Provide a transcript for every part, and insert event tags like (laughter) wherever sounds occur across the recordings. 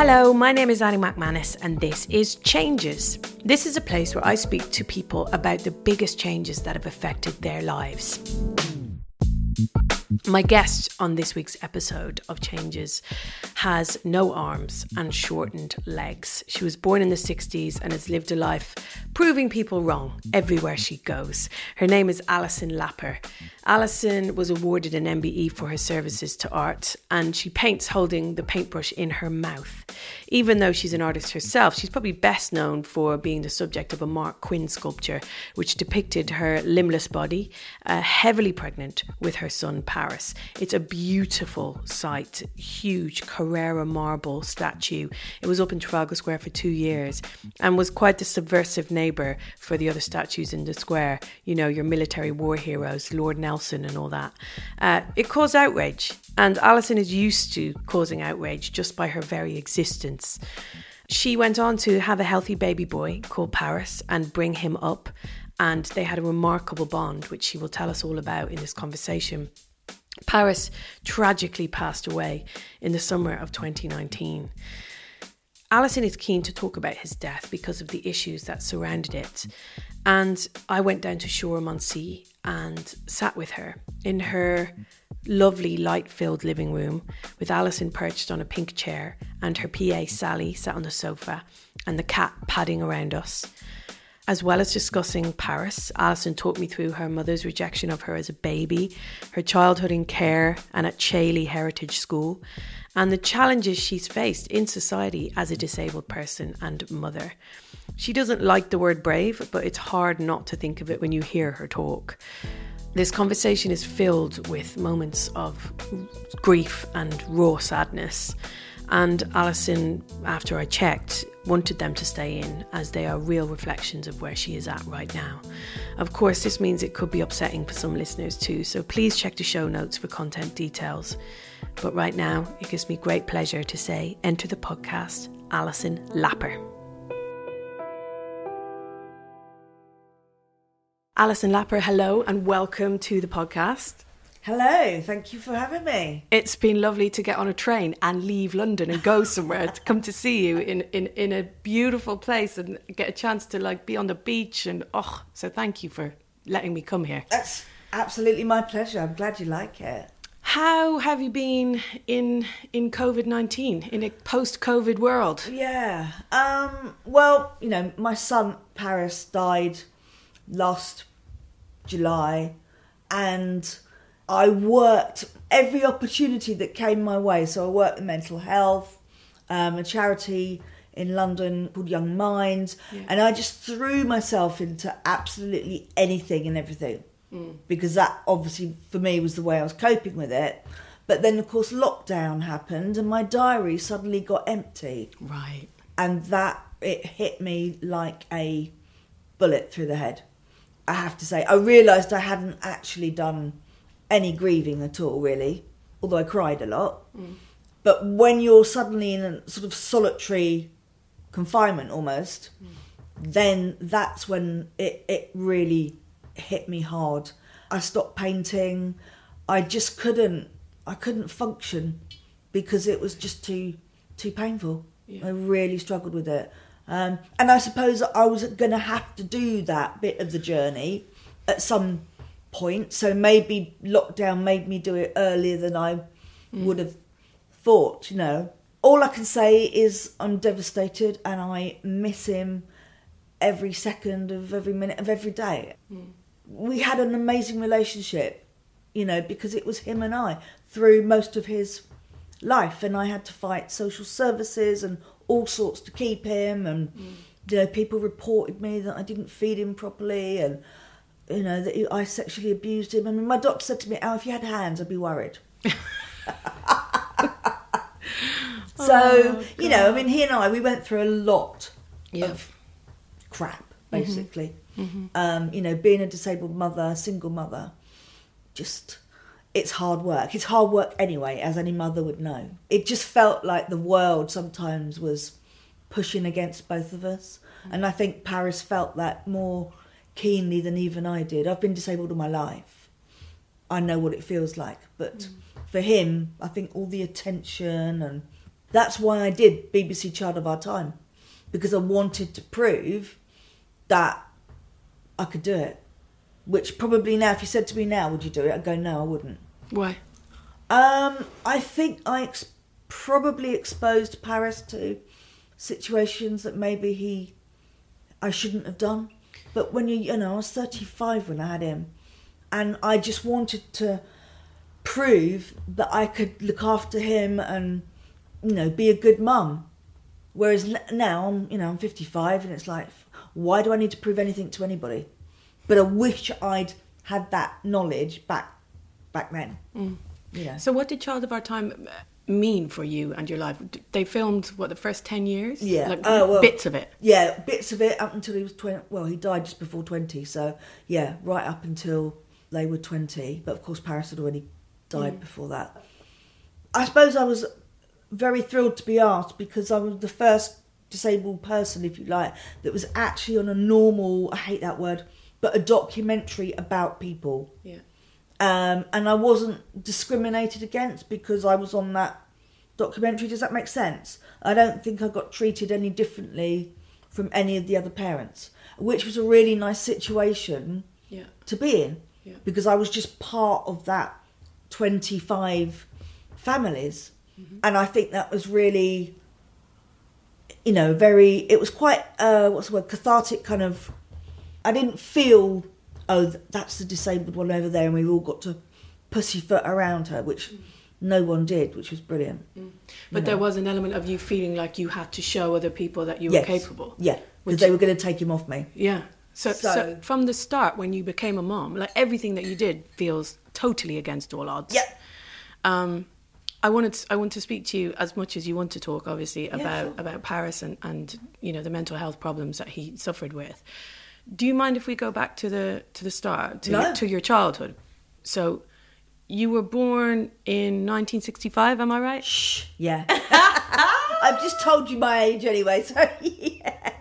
Hello, my name is Annie Macmanus, and this is Changes. This is a place where I speak to people about the biggest changes that have affected their lives. My guest on this week's episode of Changes has no arms and shortened legs. She was born in the 60s and has lived a life proving people wrong everywhere she goes. Her name is Alison Lapper. Alison was awarded an MBE for her services to art, and she paints holding the paintbrush in her mouth. Even though she's an artist herself, she's probably best known for being the subject of a Marc Quinn sculpture, which depicted her limbless body, uh, heavily pregnant with her son Paris. It's a beautiful sight, huge Carrara marble statue. It was up in Trafalgar Square for two years and was quite the subversive neighbour for the other statues in the square. You know, your military war heroes, Lord Nelson Nelson and all that. Uh, it caused outrage, and Alison is used to causing outrage just by her very existence. She went on to have a healthy baby boy called Paris and bring him up, and they had a remarkable bond, which she will tell us all about in this conversation. Paris tragically passed away in the summer of 2019. Alison is keen to talk about his death because of the issues that surrounded it. And I went down to Shoreham on Sea and sat with her in her lovely light filled living room with Alison perched on a pink chair and her PA Sally sat on the sofa and the cat padding around us. As well as discussing Paris, Alison talked me through her mother's rejection of her as a baby, her childhood in care and at Chailey Heritage School, and the challenges she's faced in society as a disabled person and mother. She doesn't like the word brave, but it's hard not to think of it when you hear her talk. This conversation is filled with moments of grief and raw sadness. And Alison, after I checked, wanted them to stay in as they are real reflections of where she is at right now. Of course, this means it could be upsetting for some listeners too, so please check the show notes for content details. But right now, it gives me great pleasure to say, enter the podcast, Alison Lapper. Alison Lapper, hello and welcome to the podcast. Hello, thank you for having me. It's been lovely to get on a train and leave London and go (laughs) somewhere to come to see you in, in, in a beautiful place and get a chance to like be on the beach and oh, so thank you for letting me come here. That's absolutely my pleasure. I'm glad you like it. How have you been in in COVID nineteen in a post COVID world? Yeah. Um, well, you know, my son Paris died last July, and I worked every opportunity that came my way. So I worked in mental health, um, a charity in London called Young Minds, yeah. and I just threw myself into absolutely anything and everything mm. because that obviously for me was the way I was coping with it. But then, of course, lockdown happened, and my diary suddenly got empty. Right. And that it hit me like a bullet through the head. I have to say. I realised I hadn't actually done any grieving at all, really, although I cried a lot. Mm. But when you're suddenly in a sort of solitary confinement almost, mm. then that's when it, it really hit me hard. I stopped painting. I just couldn't I couldn't function because it was just too too painful. Yeah. I really struggled with it. Um, and I suppose I was going to have to do that bit of the journey at some point. So maybe lockdown made me do it earlier than I mm. would have thought, you know. All I can say is I'm devastated and I miss him every second of every minute of every day. Mm. We had an amazing relationship, you know, because it was him and I through most of his life, and I had to fight social services and all sorts to keep him, and mm. you know people reported me that I didn't feed him properly, and you know that I sexually abused him. I mean, my doctor said to me, "Oh, if you had hands, I'd be worried." (laughs) (laughs) so you know, I mean, he and I we went through a lot Yeah. of crap, basically. Um, you know, being a disabled mother, single mother, just it's hard work. It's hard work anyway, as any mother would know. It just felt like the world sometimes was pushing against both of us, mm. and I think Paris felt that more keenly than even I did. I've been disabled all my life. I know what it feels like, but mm. for him, I think all the attention and that's why I did BBC Child of Our Time because I wanted to prove that I could do it. Which probably now, if you said to me now, would you do it? I'd go, no, I wouldn't. Why? Um, I think I ex- probably exposed Paris to situations that maybe he, I shouldn't have done. But when you, you know, I was 35 when I had him, and I just wanted to prove that I could look after him and, you know, be a good mum. Whereas now, I'm, you know, I'm 55, and it's like, why do I need to prove anything to anybody? But I wish I'd had that knowledge back, back then. You know. So, what did Child of Our Time uh, mean for you and your life? They filmed what the first ten years, Yeah. like Oh, well- bits of it. Yeah, bits of it up until he was 20. Well, he died just before 20, so yeah, right up until they were 20. But of course, Paris had already died before that. I suppose I was very thrilled to be asked because I was the first disabled person, if you like, that was actually on a normal, I hate that word, but a documentary about people Yeah. um, and I wasn't discriminated against because I was on that documentary. Does that make sense? I don't think I got treated any differently from any of the other parents, which was a really nice situation Yeah. to be in Yeah. because I was just part of that 25 families. And I think that was really, you know, very, it was quite, uh, what's the word, cathartic kind of, I didn't feel, oh, that's the disabled one over there and we all got to pussyfoot around her, which no one did, which was brilliant. But there was an element of you feeling like you had to show other people that you were capable. Yeah, because they were going to take him off me. Yeah. So, so, So- from the start, when you became a mom, like everything that you did feels totally against all odds. Yeah. Um, I wanted to, I want to speak to you as much as you want to talk, obviously, about sure. about Paris and, and you know the mental health problems that he suffered with. Do you mind if we go back to the to the start to No. your, to your childhood? So, you were born in 1965, am I right? Shh, yeah. (laughs) I've just told you my age anyway, so (laughs) yeah.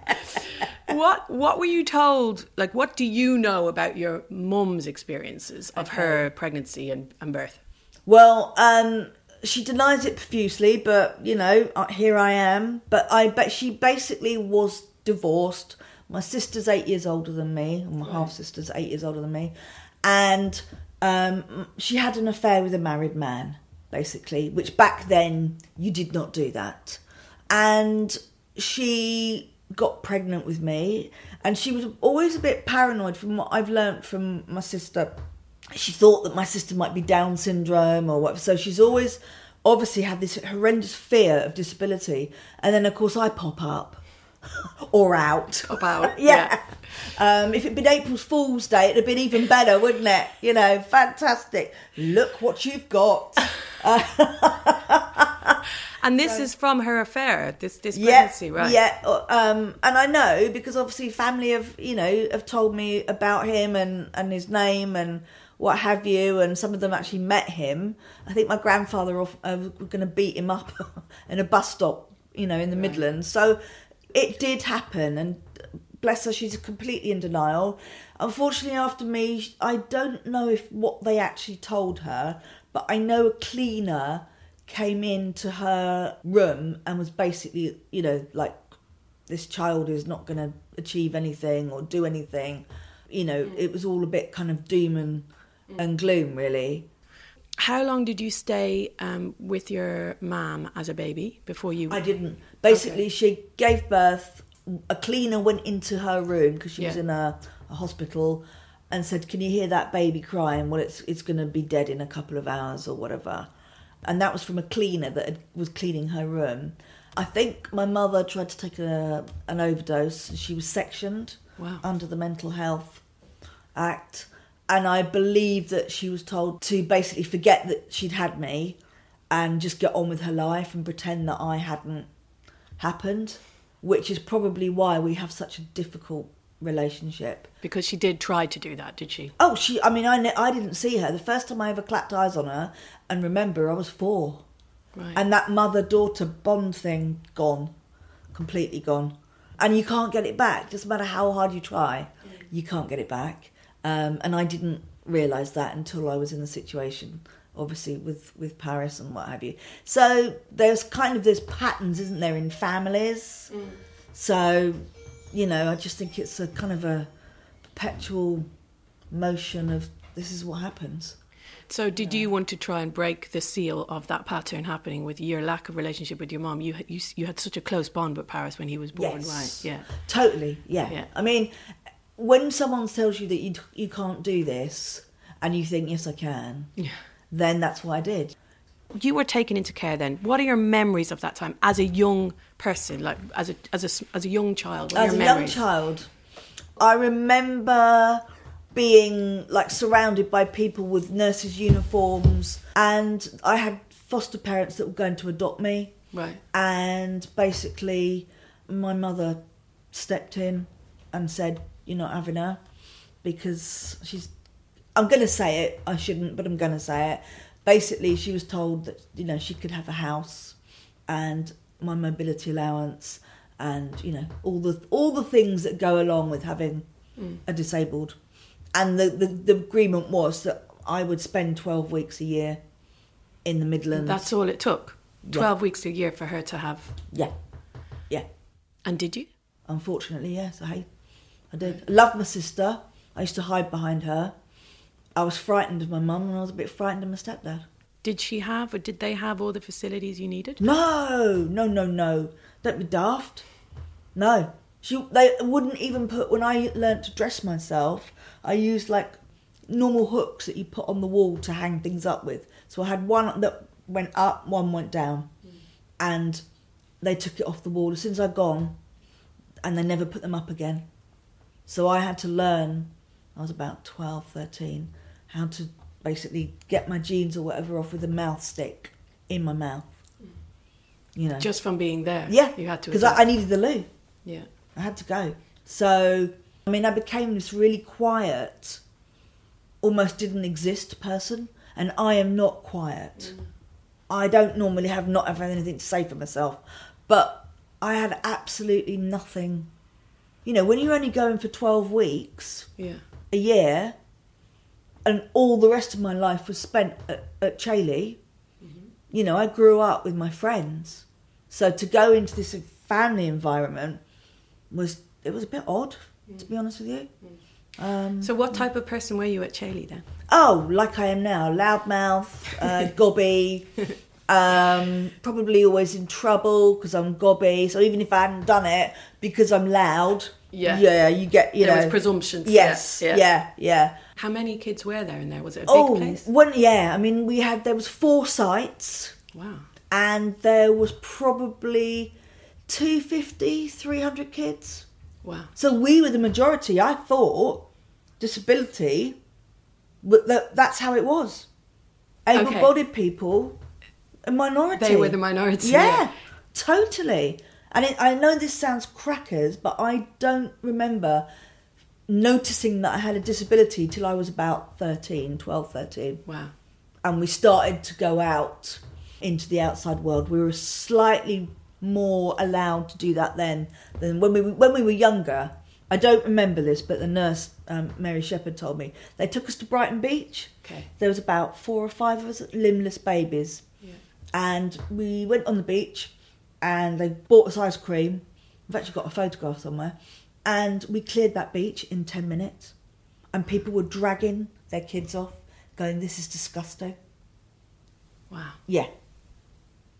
what what were you told like what do you know about your mum's experiences of her pregnancy and, and birth Well, um, she denies it profusely, but you know, uh, here I am. But I bet she basically was divorced. My sister's eight years older than me, and my half sister's eight years older than me, and um, she had an affair with a married man, basically. Which back then you did not do that, and she got pregnant with me, and she was always a bit paranoid from what I've learnt from my sister she thought that my sister might be Down syndrome or whatever. So she's always obviously had this horrendous fear of disability. And then, of course, I pop up (laughs) or out. About. out, (laughs) yeah. Um, if it'd been April's Fool's Day, it'd have been even better, wouldn't it? You know, fantastic. Look what you've got. (laughs) and this is from her affair this this yeah, pregnancy right Yeah, uh, um, and I know because obviously family have you know have told me about him and and his name and what have you, and some of them actually met him. I think my grandfather off, uh, was going to beat him up in a bus stop, you know, in the Midlands. So it did happen, and bless her, she's completely in denial. Unfortunately, after me, I don't know if what they actually told her, but I know a cleaner came into her room and was basically, you know, like this child is not going to achieve anything or do anything. You know, mm. it was all a bit kind of doom and, and gloom, really. How long did you stay um, with your mom as a baby before you I didn't. Basically, she gave birth. A cleaner went into her room because she was in a, a hospital, and said, "Can you hear that baby crying? Well, it's it's going to be dead in a couple of hours or whatever." And that was from a cleaner that was cleaning her room. I think my mother tried to take a, an overdose. She was sectioned Wow. under the Mental Health Act, and I believe that she was told to basically forget that she'd had me and just get on with her life and pretend that I hadn't happened, which is probably why we have such a difficult relationship. Because she did try to do that, did she? Oh, she. I mean, I I didn't see her. The first time I ever clapped eyes on her, and remember, I was four, Right. and that mother daughter bond thing gone, completely gone, and you can't get it back. Doesn't matter how hard you try, you can't get it back. Um, and I didn't realise that until I was in the situation, obviously with with Paris and what have you. So there's kind of there's patterns, isn't there, in families. So, you know, I just think it's a kind of a perpetual motion of this is what happens. So, did you want to try and break the seal of that pattern happening with your lack of relationship with your mom? You had- you you had such a close bond with Paris when he was born, Yes. right? Yeah. Totally, yeah. Yeah. I mean, when someone tells you that you you can't do this, and you think yes I can, Yeah. then that's what I did. You were taken into care then. What are your memories of that time as a young person, like as a as a as a young child? As a young child, I remember being like surrounded by people with nurses' uniforms, and I had foster parents that were going to adopt me. Right. And basically, my mother stepped in and said, You're not having her because she's. I'm going to say it, I shouldn't, but I'm going to say it. Basically, she was told that, you know, she could have a house and my mobility allowance and, you know, all the all the things that go along with having hmm. a disabled. And the, the, the agreement was that I would spend 12 weeks a year in the Midlands. That's all it took. Yeah. Twelve weeks a year for her to have. Yeah. Yeah. And did you? Unfortunately, yes, I I did. I loved my sister. I used to hide behind her. I was frightened of my mum and I was a bit frightened of my stepdad. Did she have or did they have all the facilities you needed? No, no, no, no. Don't be daft. No. She, they wouldn't even put, when I learnt to dress myself, I used like normal hooks that you put on the wall to hang things up with. So I had one that went up, one went down. And they took it off the wall as soon as I'd gone, and they never put them up again. So I had to learn, I was about 12, 13, how to basically get my jeans or whatever off with a mouth stick in my mouth. You know. Just from being there. yeah. You had to Because I. I needed the loo. Yeah. I had to go. So, I mean, I became this really quiet, almost didn't exist person, and I am not quiet. Mm. I don't normally have not have anything to say for myself, but I had absolutely nothing. You know, when you're only going for twelve weeks Yeah. a year, and all the rest of my life was spent at, at Chailey. You know, I grew up with my friends, so to go into this family environment was it was a bit odd, to be honest with you. Um, So what type of person were you at Chailey then? oh, like I am now, loudmouth, uh, (laughs) gobby, um, probably always in trouble because I'm gobby. So even if I hadn't done it because I'm loud, Yeah. yeah, you get you there know was presumptions. Yes, Yeah. yeah, yeah. How many kids were there in there? Was it a big Oh, place? one, yeah. I mean, we had there was four sites, Wow. and there was probably 250, 300 kids. Wow. So we were the majority. I thought disability, but that, that's how it was. Able-bodied people, a minority. They were the minority, Yeah, yeah. totally. And it, I know this sounds crackers, but I don't remember noticing that I had a disability till I was about 13, 12, 13 Wow. and we started to go out into the outside world. We were slightly more allowed to do that then than when we when we were younger. I don't remember this, but the nurse um, Mary Shepherd told me they took us to Brighton Beach. Okay. There was about four or five of us, limbless babies, Yeah. and we went on the beach, and they bought us ice cream. I've actually got a photograph somewhere, and we cleared that beach in ten minutes, and people were dragging their kids off, going, "This is disgusting." Wow. Yeah.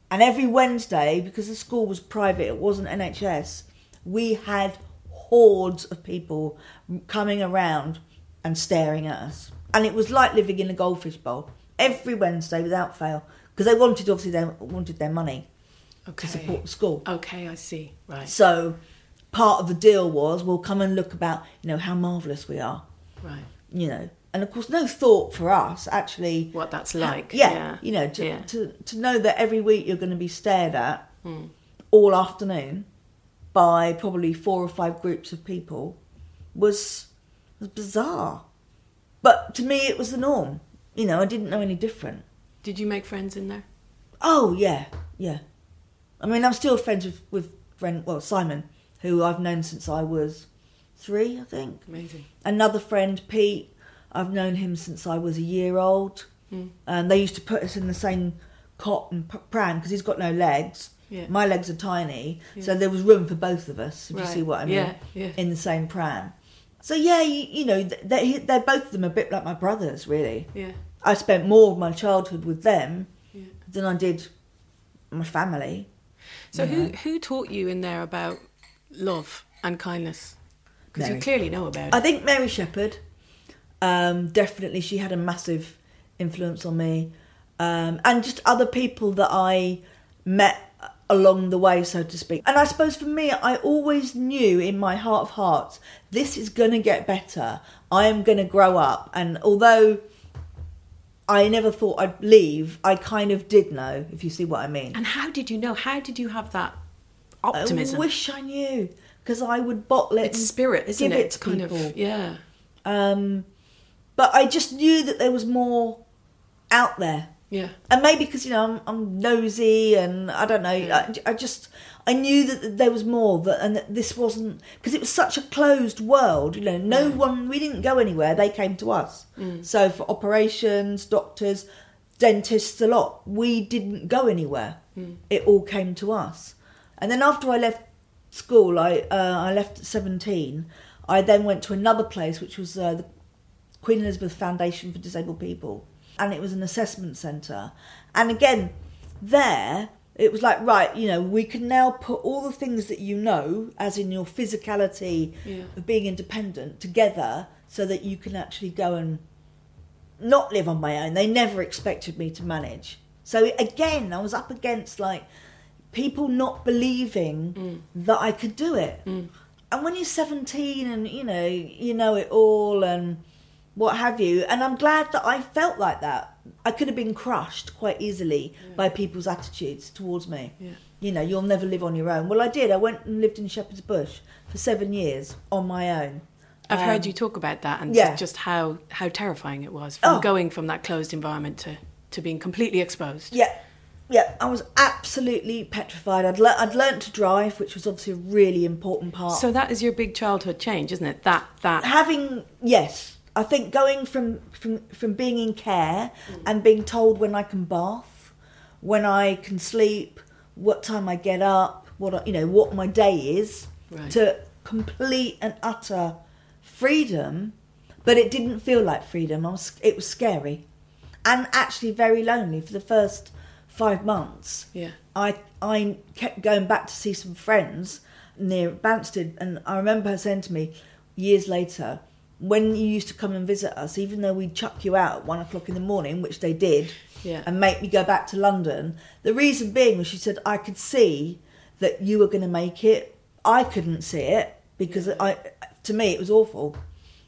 And every Wednesday, because the school was private, it wasn't NHS, we had hordes of people coming around and staring at us. And it was like living in a goldfish bowl every Wednesday without fail. Because they wanted, obviously, they wanted their money Okay. to support the school. Okay, I see. Right. So part of the deal was we'll come and look about, you know, how marvellous we are Right. you know. and of course, no thought for us actually. What that's like. Yeah, Yeah. you know, to, Yeah. to to know that every week you're going to be stared at Hmm. all afternoon by probably four or five groups of people was was bizarre. But to me, it was the norm. You know, I didn't know any different. Did you make friends in there? Oh yeah, yeah. I mean, I'm still friends with with friend well Simon, who I've known since I was three, I think. Amazing. Another friend, Pete, I've known him since I was a year old. Hmm. And they used to put us in the same cot and pram because he's got no legs. Yeah. My legs are tiny, so there was room for both of us. If you see what I mean, Yeah, yeah. in the same pram. So yeah, you, you know, they they're both of them a bit like my brothers, really. Yeah. I spent more of my childhood with them Yeah. than I did my family. So who who taught you in there about love and kindness? Because you clearly know about it. I think Mary Shepherd, um, definitely, she had a massive influence on me, um, and just other people that I met along the way, so to speak. And I suppose for me, I always knew in my heart of hearts, this is going to get better. I am going to grow up, and although I never thought I'd leave, I kind of did know, if you see what I mean. And how did you know? How did you have that optimism? I wish I knew because I would bottle it. it's spirit, isn't it? kind people. of yeah. Um, but I just knew that there was more out there. Yeah. And maybe because, you know, I'm, I'm nosy and I don't know, I, I just, I knew that there was more that, and that this wasn't, because it was such a closed world, you know, no one, we didn't go anywhere, they came to us. So for operations, doctors, dentists, a lot, we didn't go anywhere. It all came to us. And then after I left school, I, uh, I left at 17, I then went to another place, which was uh, the Queen Elizabeth Foundation for Disabled People, and it was an assessment centre. And again, there it was like, right, you know, we can now put all the things that you know, as in your physicality Yeah. of being independent, together so that you can actually go and not live on my own. They never expected me to manage. So again, I was up against like people not believing mm. that I could do it. Mm. And when you're 17 and you know, you know it all and what have you, and I'm glad that I felt like that. I could have been crushed quite easily by people's attitudes towards me. Yeah. You know, you'll never live on your own. Well, I did. I went and lived in Shepherd's Bush for seven years on my own. I've Um, heard you talk about that and yeah. just, how, how terrifying it was from Oh. going from that closed environment to, to being completely exposed. Yeah, yeah. I was absolutely petrified. I'd le- I'd learnt to drive, which was obviously a really important part. So that is your big childhood change, isn't it? That that having yes, I think going from from from being in care mm. and being told when I can bath, when I can sleep, what time I get up, what I, you know, what my day is, Right. to complete and utter freedom. But it didn't feel like freedom. I was, it was scary, and actually very lonely for the first five months. Yeah. I I kept going back to see some friends near Banstead, and I remember her saying to me years later, when you used to come and visit us, even though we'd chuck you out at one o'clock in the morning, which they did, Yeah. and make me go back to London, the reason being was she said I could see that you were going to make it. I couldn't see it because I, to me, it was awful.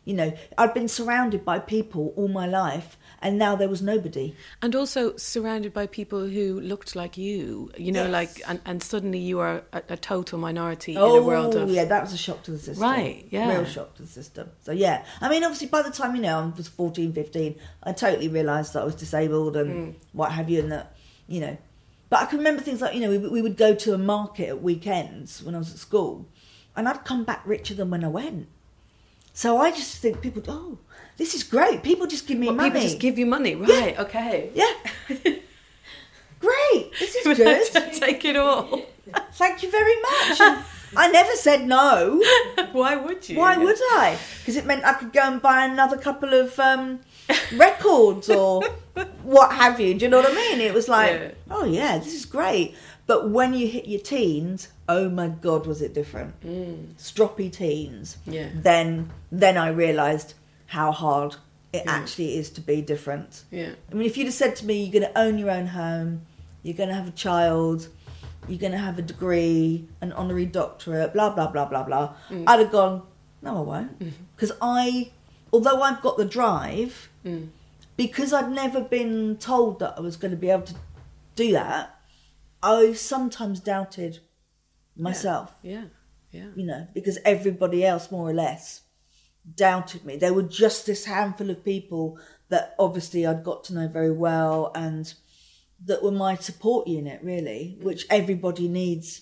You know, I'd been surrounded by people all my life, and now there was nobody. and also surrounded by people who looked like you, you know, Yes. like and, and suddenly you are a, a total minority Oh, in a world of yeah, that was a shock to the system. Right, yeah. Real shock to the system. So, yeah. I mean, obviously, by the time, you know, I was 14, 15, I totally realised that I was disabled and Hmm. what have you, and that, you know. But I can remember things like, you know, we, we would go to a market at weekends when I was at school, and I'd come back richer than when I went. So I just think people, oh, this is great. People just give me Well, money. people just give you money, right? Okay. yeah. (laughs) great. This is good. take it all. (laughs) Thank you very much. I never said no. (laughs) Why would you? Why would I? Because it meant I could go and buy another couple of um, records or what have you. Do you know what I mean? It was like, Yeah. oh yeah, this is great. But when you hit your teens, oh my god, was it different? Stroppy teens. Mm. Yeah. Then, then I realised how hard it actually is to be different. Yeah. I mean, if you'd have said to me, you're going to own your own home, you're going to have a child, you're going to have a degree, an honorary doctorate, blah, blah, blah, blah, blah, Mm. I'd have gone, no, I won't. Because I although I've got the drive, because I'd never been told that I was going to be able to do that, I sometimes doubted myself, Yeah. Yeah. you know, because everybody else more or less doubted me. There were just this handful of people that obviously I'd got to know very well and that were my support unit, really, which everybody needs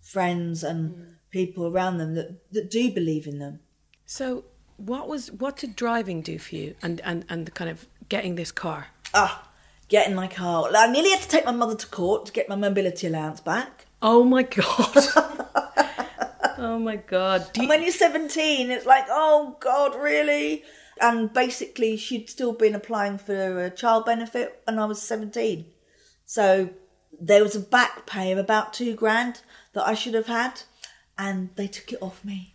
friends and people around them that, that do believe in them. So, what was what did driving do for you, and and and the kind of getting this car? Ah, get in my car. I nearly had to take my mother to court to get my mobility allowance back. Oh my god! (laughs) oh my god! Do And you, when you're 17, it's like, oh God, really? And basically, she'd still been applying for a child benefit when I was 17. So there was a back pay of about two grand that I should have had, and they took it off me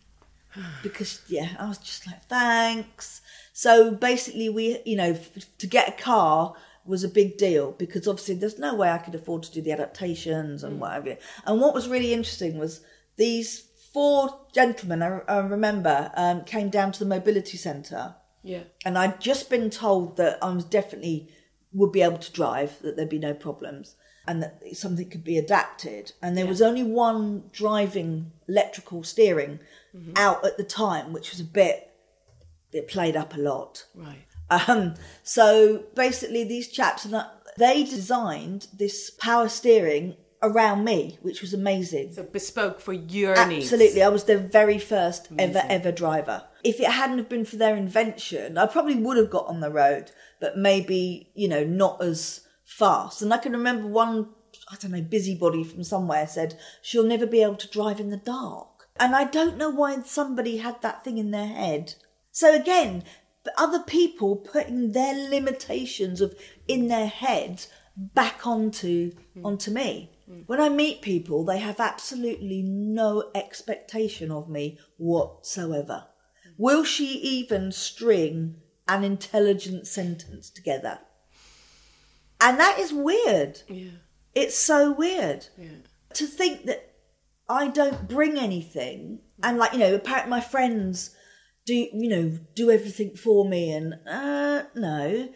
(sighs) because, yeah, I was just like, thanks. So basically, we, you know, f- to get a car was a big deal because obviously there's no way I could afford to do the adaptations and mm. whatever. And what was really interesting was these four gentlemen, I, I remember, um, came down to the mobility centre yeah. and I'd just been told that I was definitely would be able to drive, that there'd be no problems, and that something could be adapted. And there was only one driving electrical steering out at the time, which was a bit, it played up a lot. Right. Um, so basically, these chaps, and they designed this power steering around me, which was amazing. So bespoke for your needs. Absolutely, I was their very first ever ever driver. If it hadn't have been for their invention, I probably would have got on the road, but maybe you know not as fast. And I can remember one, I don't know, busybody from somewhere said she'll never be able to drive in the dark, and I don't know why somebody had that thing in their head. So again, other people putting their limitations of in their heads back onto hmm. onto me. Mm. When I meet people, they have absolutely no expectation of me whatsoever. Mm. Will she even string an intelligent sentence together? And that is weird. Yeah. It's so weird Yeah. to think that I don't bring anything, mm. and like you know, apparently my friends do you know do everything for me, and uh, no,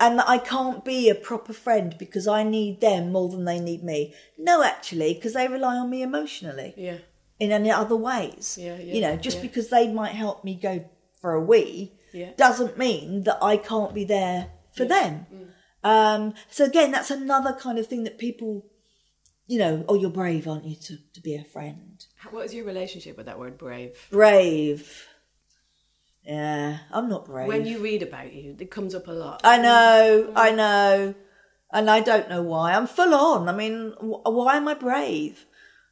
and that I can't be a proper friend because I need them more than they need me. No, actually, because they rely on me emotionally Yeah. in any other ways. Yeah, yeah, you know, just yeah. because they might help me go for a wee Yeah. doesn't mean that I can't be there for them. Mm. Um, so again, that's another kind of thing that people, you know, oh, you're brave, aren't you, to, to be a friend? What is your relationship with that word brave? Brave. Yeah, I'm not brave. When you read about you, it comes up a lot. I know, mm. I know, and I don't know why. I'm full on. I mean, why am I brave?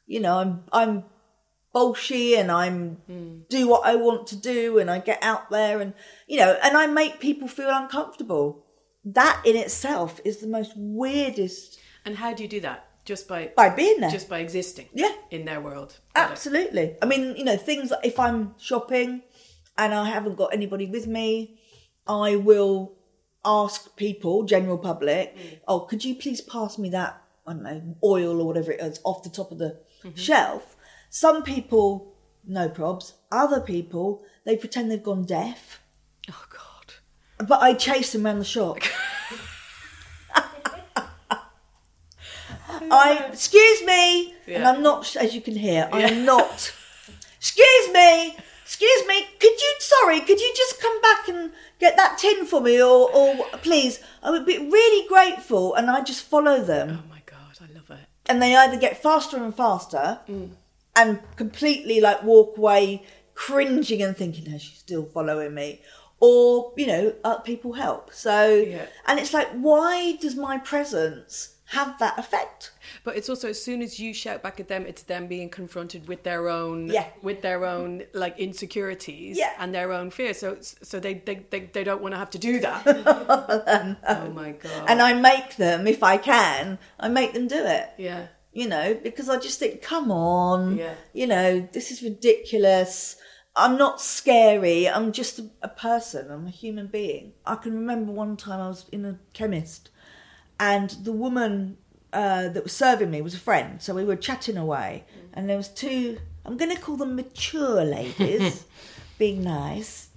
You know, I'm I'm bolshy and I'm mm. do what I want to do and I get out there and you know, and I make people feel uncomfortable. That in itself is the most weirdest And how do you do that? Just by by being there. just by existing. Yeah. In their world. Absolutely. I mean, you know, things like if I'm shopping and I haven't got anybody with me, I will ask people, general public, mm. oh, could you please pass me that, I don't know, oil or whatever it is off the top of the mm-hmm. shelf? Some people, no probs. Other people, they pretend they've gone deaf. Oh God. But I chase them around the shop. (laughs) I excuse me, and I'm not, as you can hear, I am not. Excuse me, excuse me. Could you, sorry, could you just come back and get that tin for me, or, or please? I would be really grateful, and I just follow them, Oh my God, I love it. and they either get faster and faster, and completely like walk away cringing and thinking, "No, she's still following me," or you know, uh, people help. So, Yeah. and it's like, why does my presence have that effect? But it's also as soon as you shout back at them, it's them being confronted with their own, Yeah. with their own like insecurities Yeah. and their own fears. So, so they they, they, they don't want to have to do that. (laughs) oh my god! And I make them, if I can, I make them do it. yeah, You know, because I just think, come on, Yeah. you know, this is ridiculous. I'm not scary. I'm just a, a person. I'm a human being. I can remember one time I was in a chemist, and the woman uh, that was serving me was a friend. So we were chatting away, and there was two. I'm going to call them mature ladies, (laughs) being nice.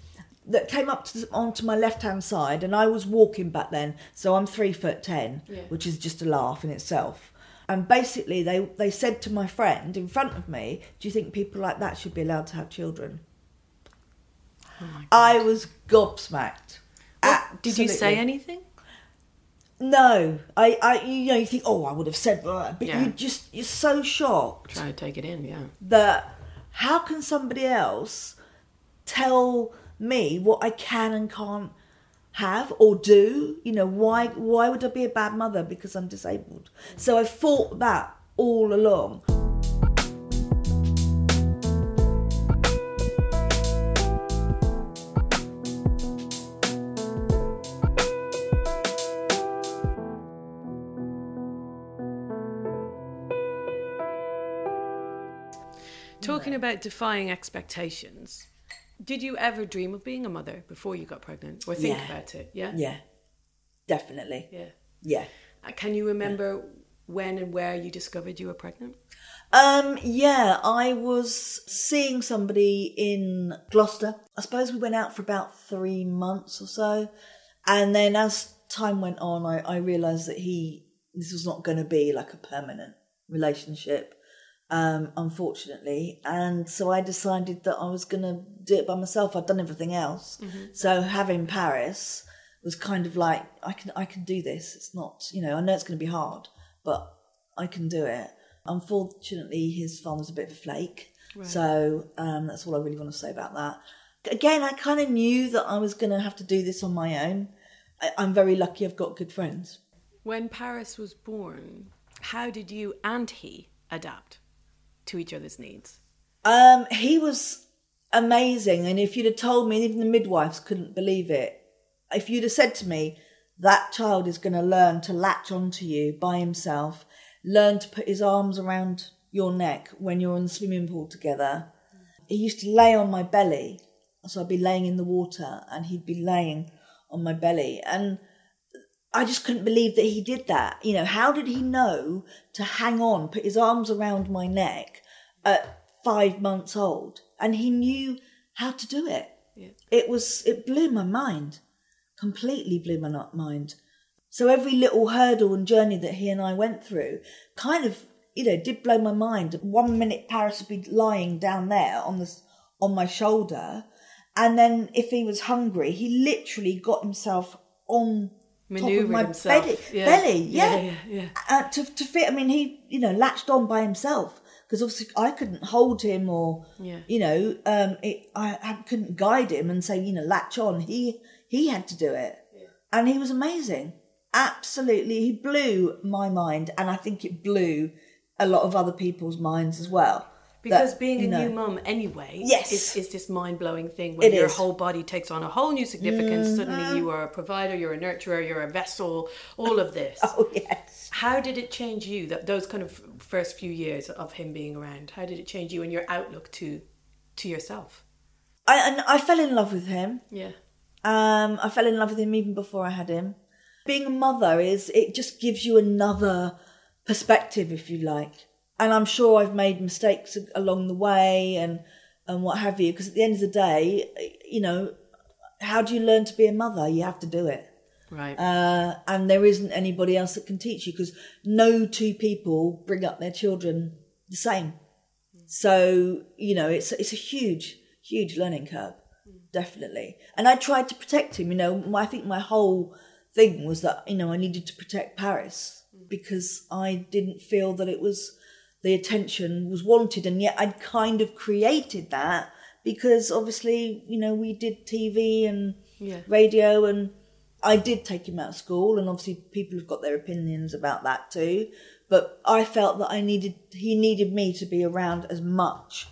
that came up to the, onto my left hand side, and I was walking back then, so I'm three foot ten, Yeah. which is just a laugh in itself. And basically, they they said to my friend in front of me, "Do you think people like that should be allowed to have children?" I was gobsmacked. Did you say anything? No, I, I, you know, you think, oh, I would have said that, but Yeah. you just, you're so shocked Try to take it in, yeah. that how can somebody else tell me what I can and can't have or do? You know, why, why would I be a bad mother because I'm disabled? So I fought that all along. About defying expectations, did you ever dream of being a mother before you got pregnant or think Yeah. about it? Yeah? Yeah, definitely. Yeah. Yeah. Uh, Can you remember when and where you discovered you were pregnant? Um, yeah, I was seeing somebody in Gloucester. I suppose we went out for about three months or so. And then as time went on, I, I realised that he, this was not going to be like a permanent relationship, um, unfortunately. And so I decided that I was going to do it by myself. I'd done everything else. So having Paris was kind of like, I can, I can do this. It's not, you know, I know it's going to be hard, but I can do it. Unfortunately, his father's a bit of a flake. So um, that's all I really want to say about that. Again, I kind of knew that I was going to have to do this on my own. I, I'm very lucky I've got good friends. When Paris was born, how did you and he adapt to each other's needs? Um, he was amazing, and if you'd have told me, even the midwives couldn't believe it. If you'd have said to me, that child is going to learn to latch onto you by himself, learn to put his arms around your neck when you're in the swimming pool together. He used to lay on my belly, so I'd be laying in the water, and he'd be laying on my belly, and I just couldn't believe that he did that. You know, how did he know to hang on, put his arms around my neck at five months old? And he knew how to do it. Yeah. It was, it blew my mind, completely blew my mind. So every little hurdle and journey that he and I went through kind of, you know, did blow my mind. One minute Paris would be lying down there on the, on my shoulder. And then if he was hungry, he literally got himself on top of Maneuvered my himself. belly. Yeah. belly Yeah, yeah. yeah. Uh, to, to fit, I mean, he, you know, latched on by himself because obviously I couldn't hold him or, Yeah. you know, um, it, I had, couldn't guide him and say, you know, latch on. He, he had to do it. And he was amazing. Absolutely. He blew my mind. And I think it blew a lot of other people's minds as well. Because That, being a know, new mum anyway Yes. is, is this mind blowing thing when It your is. Mm-hmm. whole body takes on a whole new significance. Suddenly you are a provider, you're a nurturer, you're a vessel, all of this. (laughs) Oh, yes. How did it change you, that, those kind of first few years of him being around? How did it change you and your outlook to to yourself? I, and I fell in love with him. Yeah. Um, I fell in love with him even before I had him. Being a mother is, it just gives you another perspective, if you like. And I'm sure I've made mistakes along the way and, and what have you, because at the end of the day, you know, how do you learn to be a mother? You have to do it. Right. Uh, and there isn't anybody else that can teach you because no two people bring up their children the same. So, you know, it's, it's a huge, huge learning curve, definitely. And I tried to protect him, you know, my- I think my whole thing was that, you know, I needed to protect Paris because I didn't feel that it was, the attention was wanted. And yet I'd kind of created that because obviously, you know, we did TV and Yeah. radio and I did take him out of school and obviously people have got their opinions about that too. But I felt that I needed, he needed me to be around as much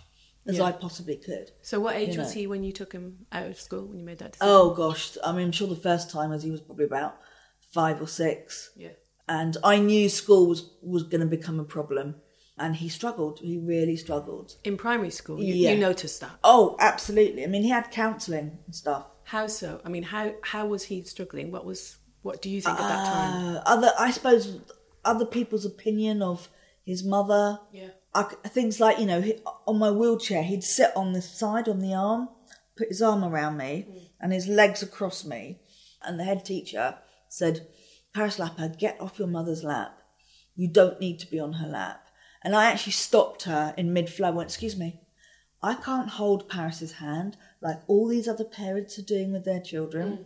as Yeah. I possibly could. so what age you was know. he when you took him out of school, when you made that decision? Oh gosh, I mean, I'm sure the first time as he was probably about five or six. Yeah. And I knew school was, was going to become a problem. And he struggled. He really struggled. In primary school, you, Yeah. you noticed that. Oh, absolutely. I mean, he had counselling and stuff. How so? I mean, how how was he struggling? What was what do you think at that time? Uh, other, I suppose, other people's opinion of his mother. Yeah. I things like you know, he, on my wheelchair, he'd sit on the side on the arm, put his arm around me and his legs across me. And the head teacher said, Paris Lapper, get off your mother's lap. You don't need to be on her lap. And I actually stopped her in mid flow went, Excuse me, I can't hold Paris's hand like all these other parents are doing with their children. Mm.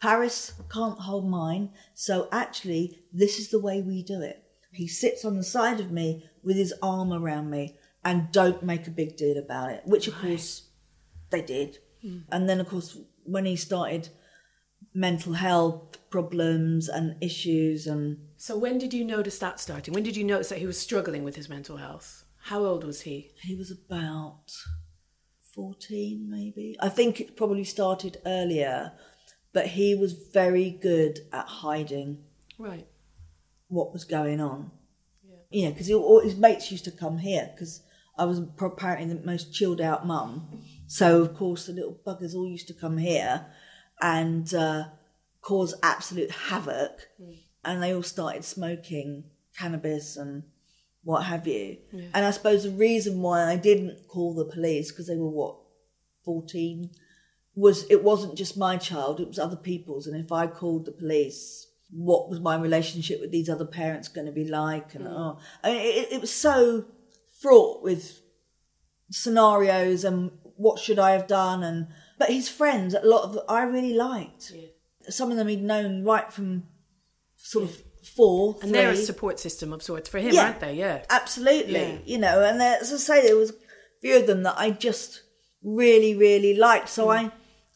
Paris can't hold mine. So actually, this is the way we do it. He sits on the side of me with his arm around me and don't make a big deal about it, which of course they did. Mm. And then, of course, when he started mental health problems and issues and So when did you notice that starting? When did you notice that he was struggling with his mental health? How old was he? he was about 14 maybe i think it probably started earlier but he was very good at hiding Right. what was going on you know because all his mates used to come here because i was apparently the most chilled out mum so of course the little buggers all used to come here and uh, cause absolute havoc and they all started smoking cannabis and what have you. And i suppose the reason why i didn't call the police because they were what 14 was it wasn't just my child it was other people's. And if i called the police what was my relationship with these other parents going to be like? And mm. oh I mean, it, it was so fraught with scenarios and what should i have done? And but his friends a lot of i really liked. Some of them he'd known right from sort of four And they're a support system of sorts for him, Yeah. aren't they? Yeah. Absolutely. Yeah. You know, and as I say, there was a few of them that I just really, really liked. So mm.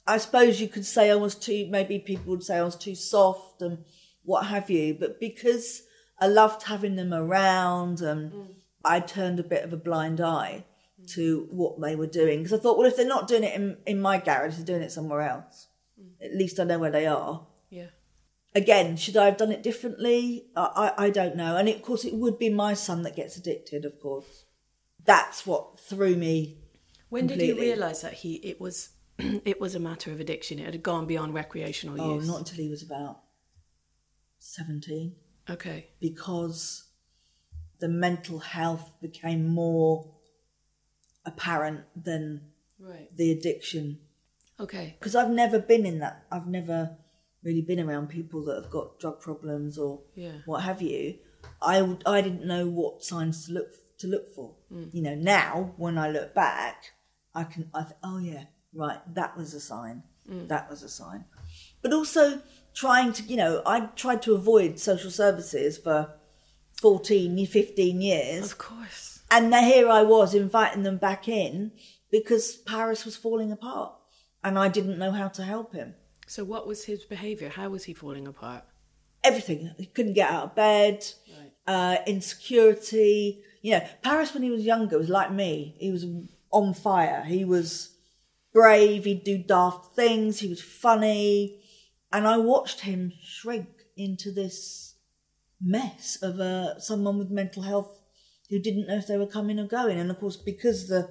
I, I suppose you could say I was too, maybe people would say I was too soft and what have you. But because I loved having them around and mm. I turned a bit of a blind eye mm. to what they were doing. Because I thought, well, if they're not doing it in, in my garage, they're doing it somewhere else. At least I know where they are. Again, should I have done it differently? I, I, I don't know. And of course, it would be my son that gets addicted. Of course, that's what threw me. When did you realise that he it was (clears throat) it was a matter of addiction? It had gone beyond recreational Oh, use. Oh, not until he was about seventeen, Okay. because the mental health became more apparent than Right. the addiction. Okay. Because I've never been in that. I've never really been around people that have got drug problems or Yeah. what have you. I I didn't know what signs to look to look for. Mm. You know, now when I look back, I can I think, oh yeah, right, that was a sign. Mm. That was a sign. But also trying to, you know, I tried to avoid social services for 14, 15 years. Of course. And here I was inviting them back in because Paris was falling apart and I didn't know how to help him. So what was his behaviour? How was he falling apart? Everything. He couldn't get out of bed, uh, insecurity. You know, Paris when he was younger was like me. He was on fire. He was brave. He'd do daft things. He was funny. And I watched him shrink into this mess of uh, someone with mental health who didn't know if they were coming or going. And of course, because the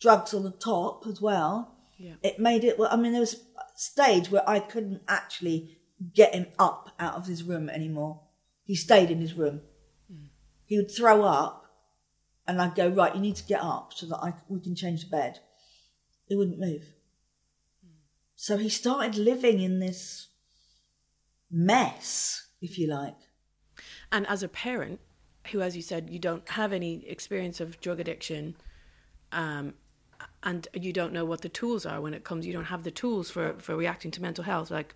drugs on the top as well, Yeah. it made it. Well, I mean, there was stage where I couldn't actually get him up out of his room anymore. He stayed in his room. He would throw up, and I'd go right. You need to get up so that I we can change the bed. He wouldn't move. So he started living in this mess, if you like. And as a parent, who, as you said, you don't have any experience of drug addiction, um, and you don't know what the tools are when it comes, you don't have the tools for, for reacting to mental health. Like,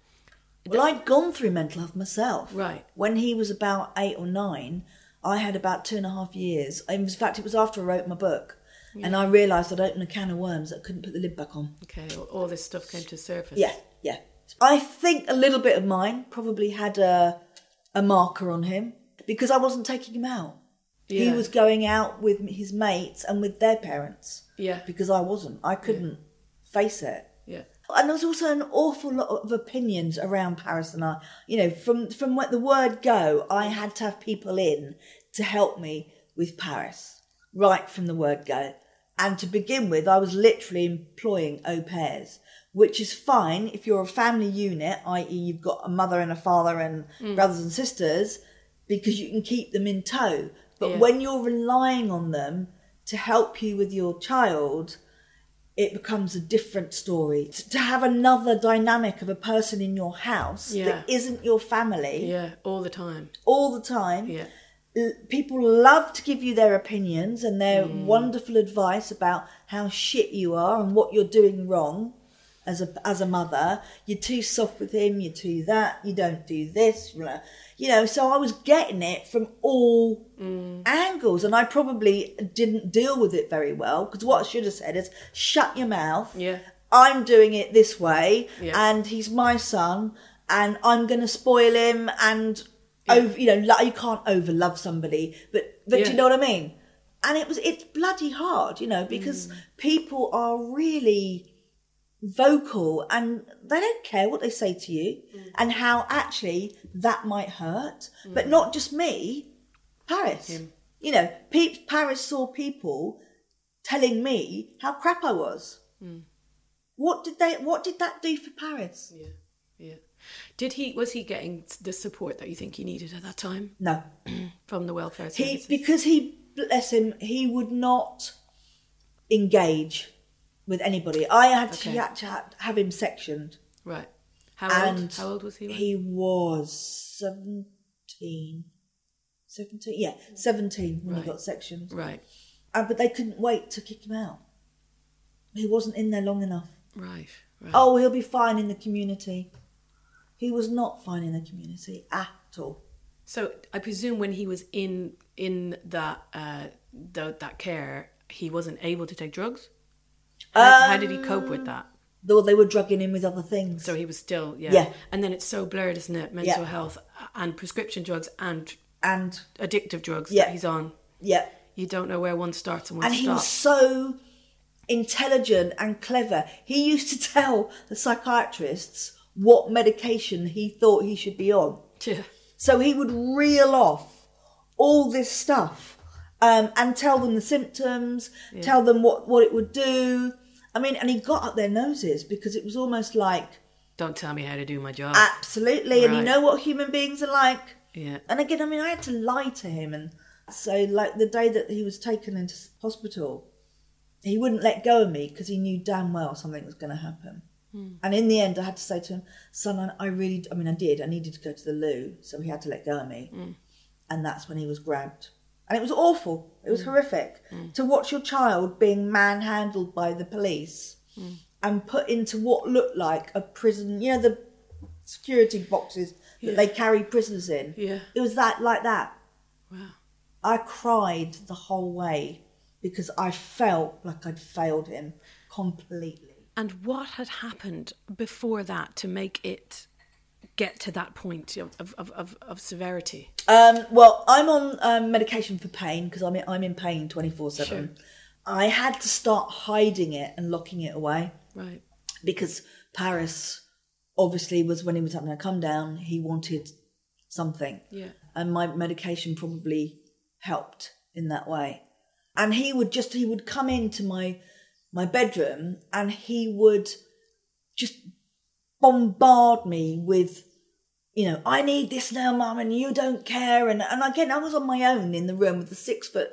Well, I'd gone through mental health myself. Right. When he was about eight or nine, I had about two and a half years. In fact, it was after I wrote my book. And I realised I'd opened a can of worms that I couldn't put the lid back on. okay, all, all this stuff came to surface. Yeah, yeah. I think a little bit of mine probably had a, a marker on him because I wasn't taking him out. He was going out with his mates and with their parents. Yeah. Because I wasn't. I couldn't face it. Yeah. And there was also an awful lot of opinions around Paris and I. You know, from from what the word go, I had to have people in to help me with Paris right from the word go. And to begin with, I was literally employing au pairs, which is fine if you're a family unit, i.e., you've got a mother and a father and mm. brothers and sisters, because you can keep them in tow. But Yeah. when you're relying on them to help you with your child, it becomes a different story. To have another dynamic of a person in your house Yeah. that isn't your family Yeah, all the time. all the time. Yeah. People love to give you their opinions and their Mm. wonderful advice about how shit you are and what you're doing wrong as a as a mother. You're too soft with him. You're too that. You don't do this. blah. You know. So I was getting it from all Mm. angles, and I probably didn't deal with it very well because what I should have said is, "Shut your mouth." Yeah. I'm doing it this way, Yeah. and he's my son, and I'm going to spoil him, and over, you know, like, you can't over love somebody, but but do you know what I mean? And it was it's bloody hard, you know, because Mm. people are really vocal and they don't care what they say to you Mm. and how actually that might hurt, but not just me, Paris. You know, pe- Paris saw people telling me how crap I was. What did they? What did that do for Paris? Yeah. Yeah. Did he was he getting the support that you think he needed at that time No, (clears throat) from the welfare he services? because he bless him, he would not engage with anybody. I had to, had to ha- have him sectioned, right. How old? How old was he? when- He was seventeen. 17 yeah 17 when Right. he got sectioned Right. uh, but they couldn't wait to kick him out he wasn't in there long enough Right. Right. Oh, he'll be fine in the community. He was not fine in the community at all. So I presume when he was in in that uh, the, that care, he wasn't able to take drugs. How, how did he cope with that? Though they were drugging him with other things. So he was still yeah. Yeah. And then it's so blurred, isn't it? Mental Yeah. health and prescription drugs and and addictive drugs Yeah. that he's on. yeah, You don't know where one starts and one and he was so intelligent and clever. He used to tell the psychiatrists what medication he thought he should be on. Yeah. So he would reel off all this stuff um, and tell them the symptoms, tell them what, what it would do. I mean, and he got up their noses because it was almost like, Don't tell me how to do my job. absolutely. And you know what human beings are like. yeah. And again, I mean, I had to lie to him. And so, like, the day that he was taken into hospital, he wouldn't let go of me because he knew damn well something was going to happen. Hmm. And in the end, I had to say to him, son, I- I really, I mean, I did. I needed to go to the loo. So he had to let go of me. Hmm. And that's when he was grabbed. And it was awful. It was mm. horrific mm. to watch your child being manhandled by the police mm. and put into what looked like a prison, you know, the security boxes that they carry prisoners in. Yeah. It was that like that. Wow. I cried the whole way because I felt like I'd failed him completely. And what had happened before that to make it get to that point of, of, of, of, severity? Um, well, I'm on um, medication for pain because I'm in, I'm in pain 24 Sure. 7. I had to start hiding it and locking it away Right. because Paris obviously was when he was having a come down, he wanted something. Yeah. and my medication probably helped in that way. And he would just he would come into my my bedroom and he would just bombard me with you know, I need this now, mum, and you don't care. And, and again, I was on my own in the room with a six foot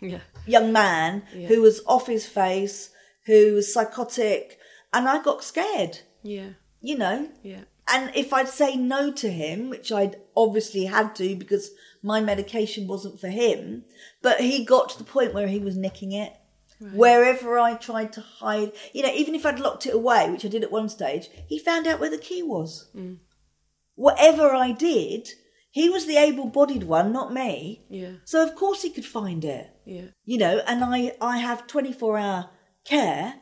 Yeah. young man Yeah. who was off his face, who was psychotic, and I got scared, Yeah. you know. Yeah. And if I'd say no to him, which I'd obviously had to because my medication wasn't for him, but he got to the point where he was nicking it. Wherever I tried to hide, you know, even if I'd locked it away, which I did at one stage, he found out where the key was. Mm. Whatever I did, he was the able bodied one, not me. Yeah. So of course he could find it Yeah. you know, and I, I have 24 hour care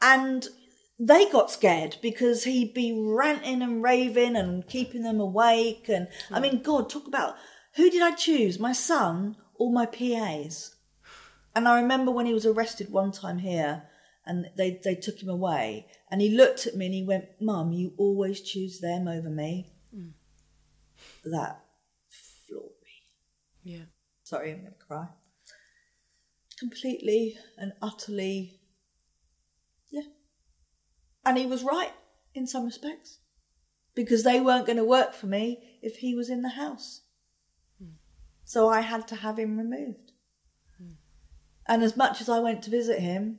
and they got scared because he'd be ranting and raving and keeping them awake. And I mm. mean, God, talk about who did I choose, my son or my PAs? And I remember when he was arrested one time here and they, they took him away and he looked at me and he went, Mum, you always choose them over me. Hmm. That floored me. Yeah. Sorry, I'm going to cry. Completely and utterly. Yeah. And he was right in some respects because they weren't going to work for me if he was in the house. Hmm. So I had to have him removed. And as much as I went to visit him,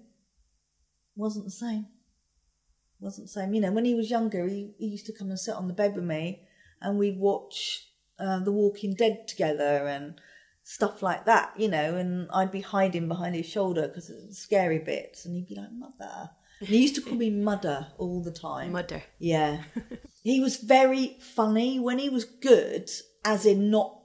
wasn't the same. Wasn't the same. You know, when he was younger, he, he used to come and sit on the bed with me, and we'd watch uh, The Walking Dead together and stuff like that. You know, and I'd be hiding behind his shoulder because it was scary bits, and he'd be like, "Mother." And he used to call me Mudder all the time. Mudder. Yeah. he was very funny when he was good, as in not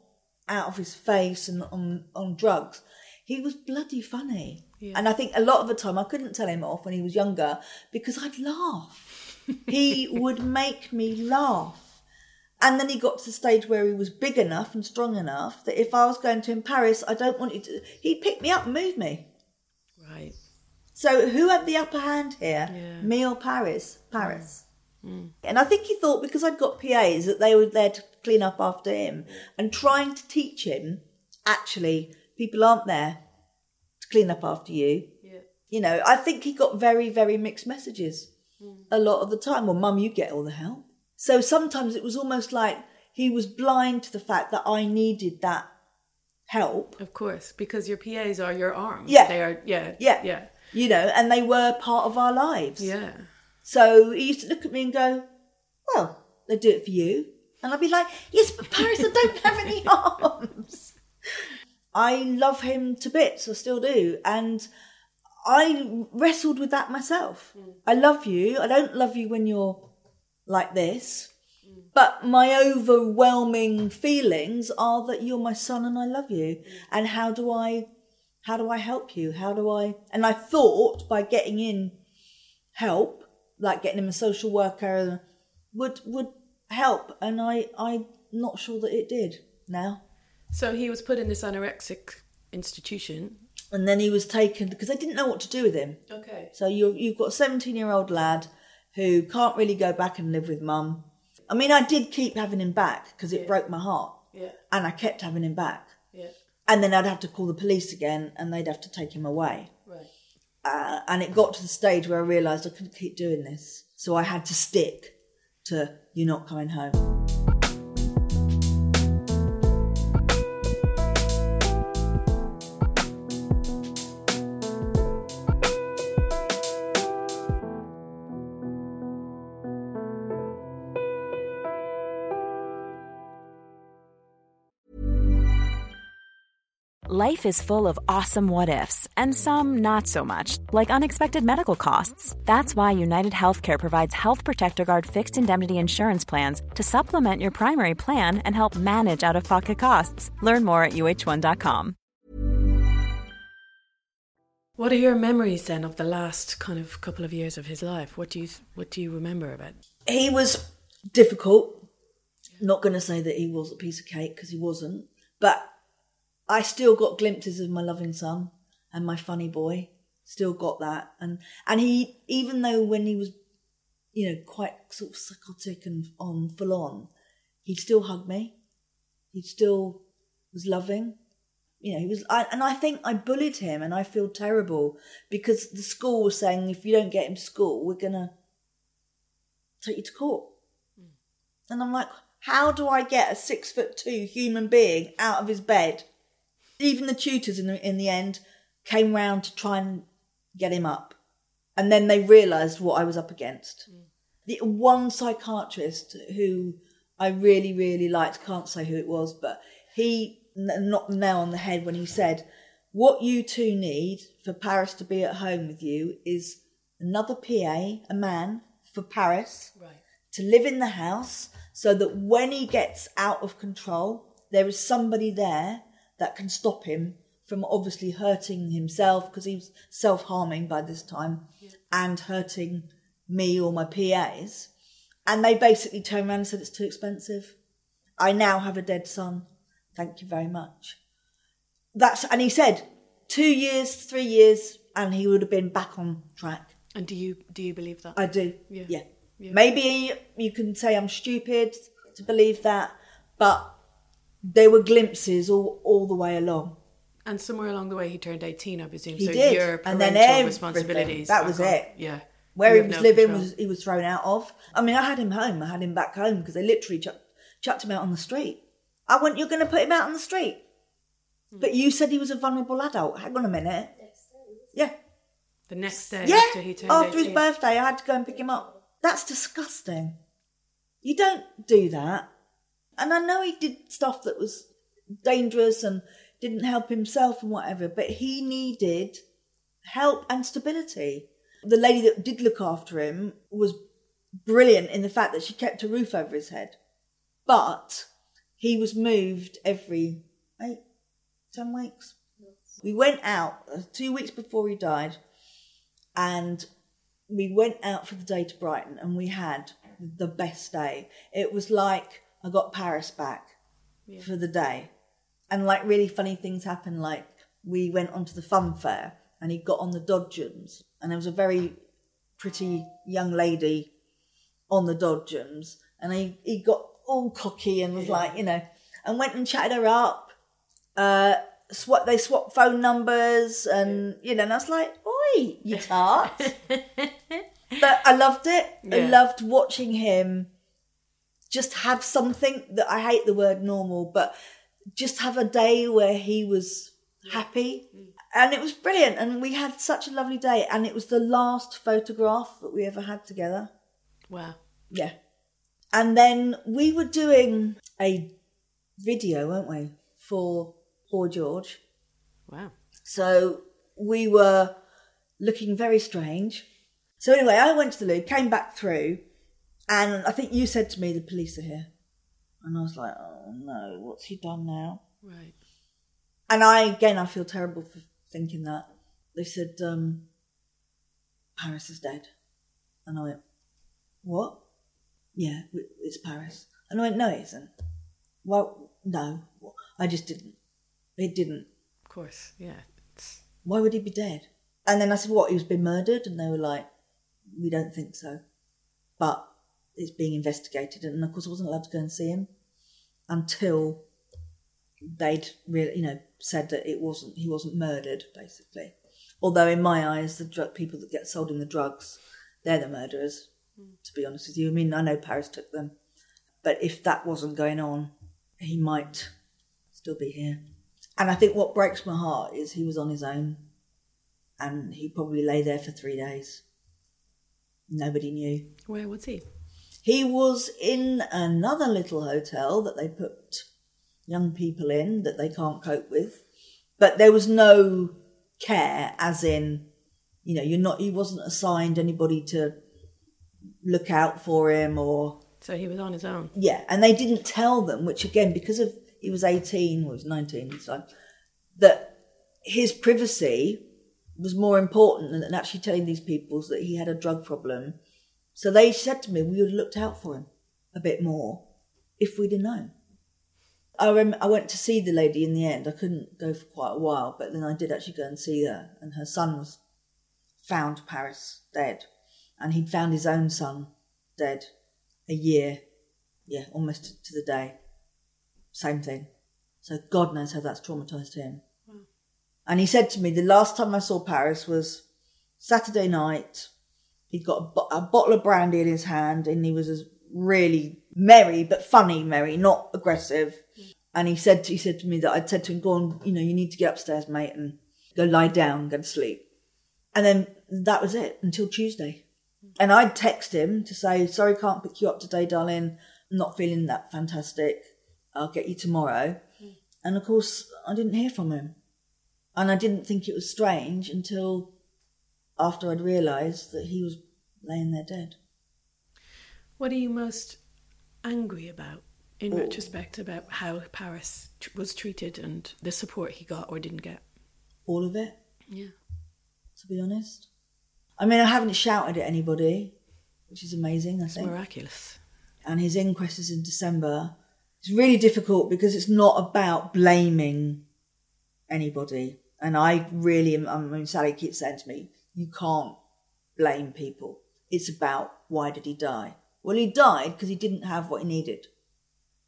out of his face and on, on drugs. He was bloody funny. And I think a lot of the time I couldn't tell him off when he was younger because I'd laugh. (laughs) he would make me laugh. And then he got to the stage where he was big enough and strong enough that if I was going to in Paris, I don't want you to, he'd pick me up and move me. Right. So who had the upper hand here? Yeah. Me or Paris? Paris. Mm. Mm. And I think he thought because I'd got PAs that they were there to clean up after him and trying to teach him actually people aren't there to clean up after you. Yeah. You know, I think he got very, very mixed messages hmm. a lot of the time. Well, mum, you get all the help. So sometimes it was almost like he was blind to the fact that I needed that help. Of course, because your PAs are your arms. Yeah. They are. Yeah. Yeah. Yeah. You know, and they were part of our lives. Yeah. So he used to look at me and go, Well, they do it for you. And I'd be like, Yes, but Paris, I don't have any (laughs) arms. I love him to bits, I still do. And I wrestled with that myself. Mm. I love you. I don't love you when you're like this. But my overwhelming feelings are that you're my son and I love you. Mm. And how do I how do I help you? How do I and I thought by getting in help, like getting him a social worker would would help and I I'm not sure that it did now. So he was put in this anorexic institution. And then he was taken because they didn't know what to do with him. Okay. So you you've got a 17 year old lad who can't really go back and live with mum. I mean, I did keep having him back because it broke my heart, Yeah. and I kept having him back. Yeah. And then I'd have to call the police again, and they'd have to take him away. Right. Uh, and it got to the stage where I realised I couldn't keep doing this, so I had to stick to "You're not coming home." Life is full of awesome what ifs, and some not so much, like unexpected medical costs. That's why United Healthcare provides Health Protector Guard fixed indemnity insurance plans to supplement your primary plan and help manage out of pocket costs. Learn more at uh1.com. What are your memories then of the last kind of couple of years of his life? What do you What do you remember about? He was difficult. Not going to say that he was a piece of cake because he wasn't, but I still got glimpses of my loving son and my funny boy. Still got that, and and he even though when he was, you know, quite sort of psychotic and on full on, he'd still hug me. He still was loving. You know, he was, I, and I think I bullied him, and I feel terrible because the school was saying if you don't get him to school, we're gonna take you to court. Hmm. And I'm like, how do I get a six foot two human being out of his bed? Even the tutors in the, in the end came round to try and get him up. And then they realised what I was up against. Mm. The one psychiatrist who I really, really liked, can't say who it was, but he knocked the nail on the head when he said, What you two need for Paris to be at home with you is another PA, a man, for Paris Right. to live in the house so that when he gets out of control, there is somebody there that can stop him from obviously hurting himself because he was self harming by this time and hurting me or my PAs. And they basically turned around and said, It's too expensive. I now have a dead son. Thank you very much. That's, and he said, two years, three years, and he would have been back on track. And do you do you believe that? I do. Yeah. Yeah. Yeah. Maybe you can say I'm stupid to believe that, but there were glimpses all, all the way along. and somewhere along the way, he turned eighteen, I presume. He so did, your and parental then everything. responsibilities. That was gone. it. Yeah. Where You he was no living control. was he was thrown out of. I mean, I had him home. I had him back home because they literally chucked, chucked him out on the street. I went, "You're going to put him out on the street," Hmm. but you said he was a vulnerable adult. Hang on a minute. Yeah, The next day Yeah, after he turned after his birthday, I had to go and pick him up. That's disgusting. You don't do that. And I know he did stuff that was dangerous and didn't help himself and whatever, but he needed help and stability. The lady that did look after him was brilliant in the fact that she kept a roof over his head. But he was moved every eight, ten weeks. We went out uh, two weeks before he died, and we went out for the day to Brighton, and we had the best day. It was like I got Paris back for the day, and like really funny things happened. Like we went onto the fun fair, and he got on the dodgems, and there was a very pretty young lady on the dodgems, and he he got all cocky and was like, you know, and went and chatted her up. Uh, swap they swapped phone numbers, and you know, and I was like, "Oi, you (laughs) tart!" but I loved it. I loved watching him just have something that I hate the word normal, but just have a day where he was happy. Mm. And it was brilliant. And we had such a lovely day. And it was the last photograph that we ever had together. Wow. Yeah. And then we were doing a video, weren't we, for Poor George. Wow. So we were looking very strange. So anyway, I went to the loo, came back through, and I think you said to me, the police are here. And I was like, oh no, what's he done now? Right. And I, again, I feel terrible for thinking that. They said, um, Paris is dead. And I went, what? Yeah, it's Paris. And I went, no, it isn't. Well, no, I just didn't. It didn't. Of course. Yeah. It's, Why would he be dead? And then I said, what, he's been murdered? And they were like, we don't think so. But it's being investigated. And of course, I wasn't allowed to go and see him until they'd really, you know, said that it wasn't, he wasn't murdered, basically. Although in my eyes, the drug people that get sold in the drugs, they're the murderers, hmm. to be honest with you. I mean, I know Paris took them. But if that wasn't going on, he might still be here. And I think what breaks my heart is he was on his own and he probably lay there for three days. Nobody knew. where was he? He was in another little hotel that they put young people in that they can't cope with. But there was no care, as in, you know, you're not, he wasn't assigned anybody to look out for him or So he was on his own. yeah, and they didn't tell them, which again, because of he was eighteen, or he was nineteen, at the time, that his privacy was more important than actually telling these people that he had a drug problem. So they said to me, we would have looked out for him a bit more if we'd have known. I rem- I went to see the lady in the end. I couldn't go for quite a while, but then I did actually go and see her, and her son was found Paris dead, and he'd found his own son dead a year, yeah, almost to the day. Same thing. So God knows how that's traumatized him. And he said to me, the last time I saw Paris was Saturday night. He'd got a, bo- a bottle of brandy in his hand, and he was really merry, but funny merry, not aggressive. And he said, he said to me that I'd said to him, "Go on, you know, you need to get upstairs, mate, and go lie down, go to sleep." And then that was it until Tuesday. And I'd text him to say, sorry, can't pick you up today, darling. I'm not feeling that fantastic. I'll get you tomorrow. And of course, I didn't hear from him. And I didn't think it was strange until after I'd realised that he was laying there dead. What are you most angry about in retrospect about how Paris tr- was treated and the support he got or didn't get? All of it, Yeah. to be honest. I mean, I haven't shouted at anybody, which is amazing, I It's think. miraculous. and his inquest is in December. It's really difficult because it's not about blaming anybody. And I really am, I mean, Sally keeps saying to me, you can't blame people. It's about why did he die? Well, he died because he didn't have what he needed.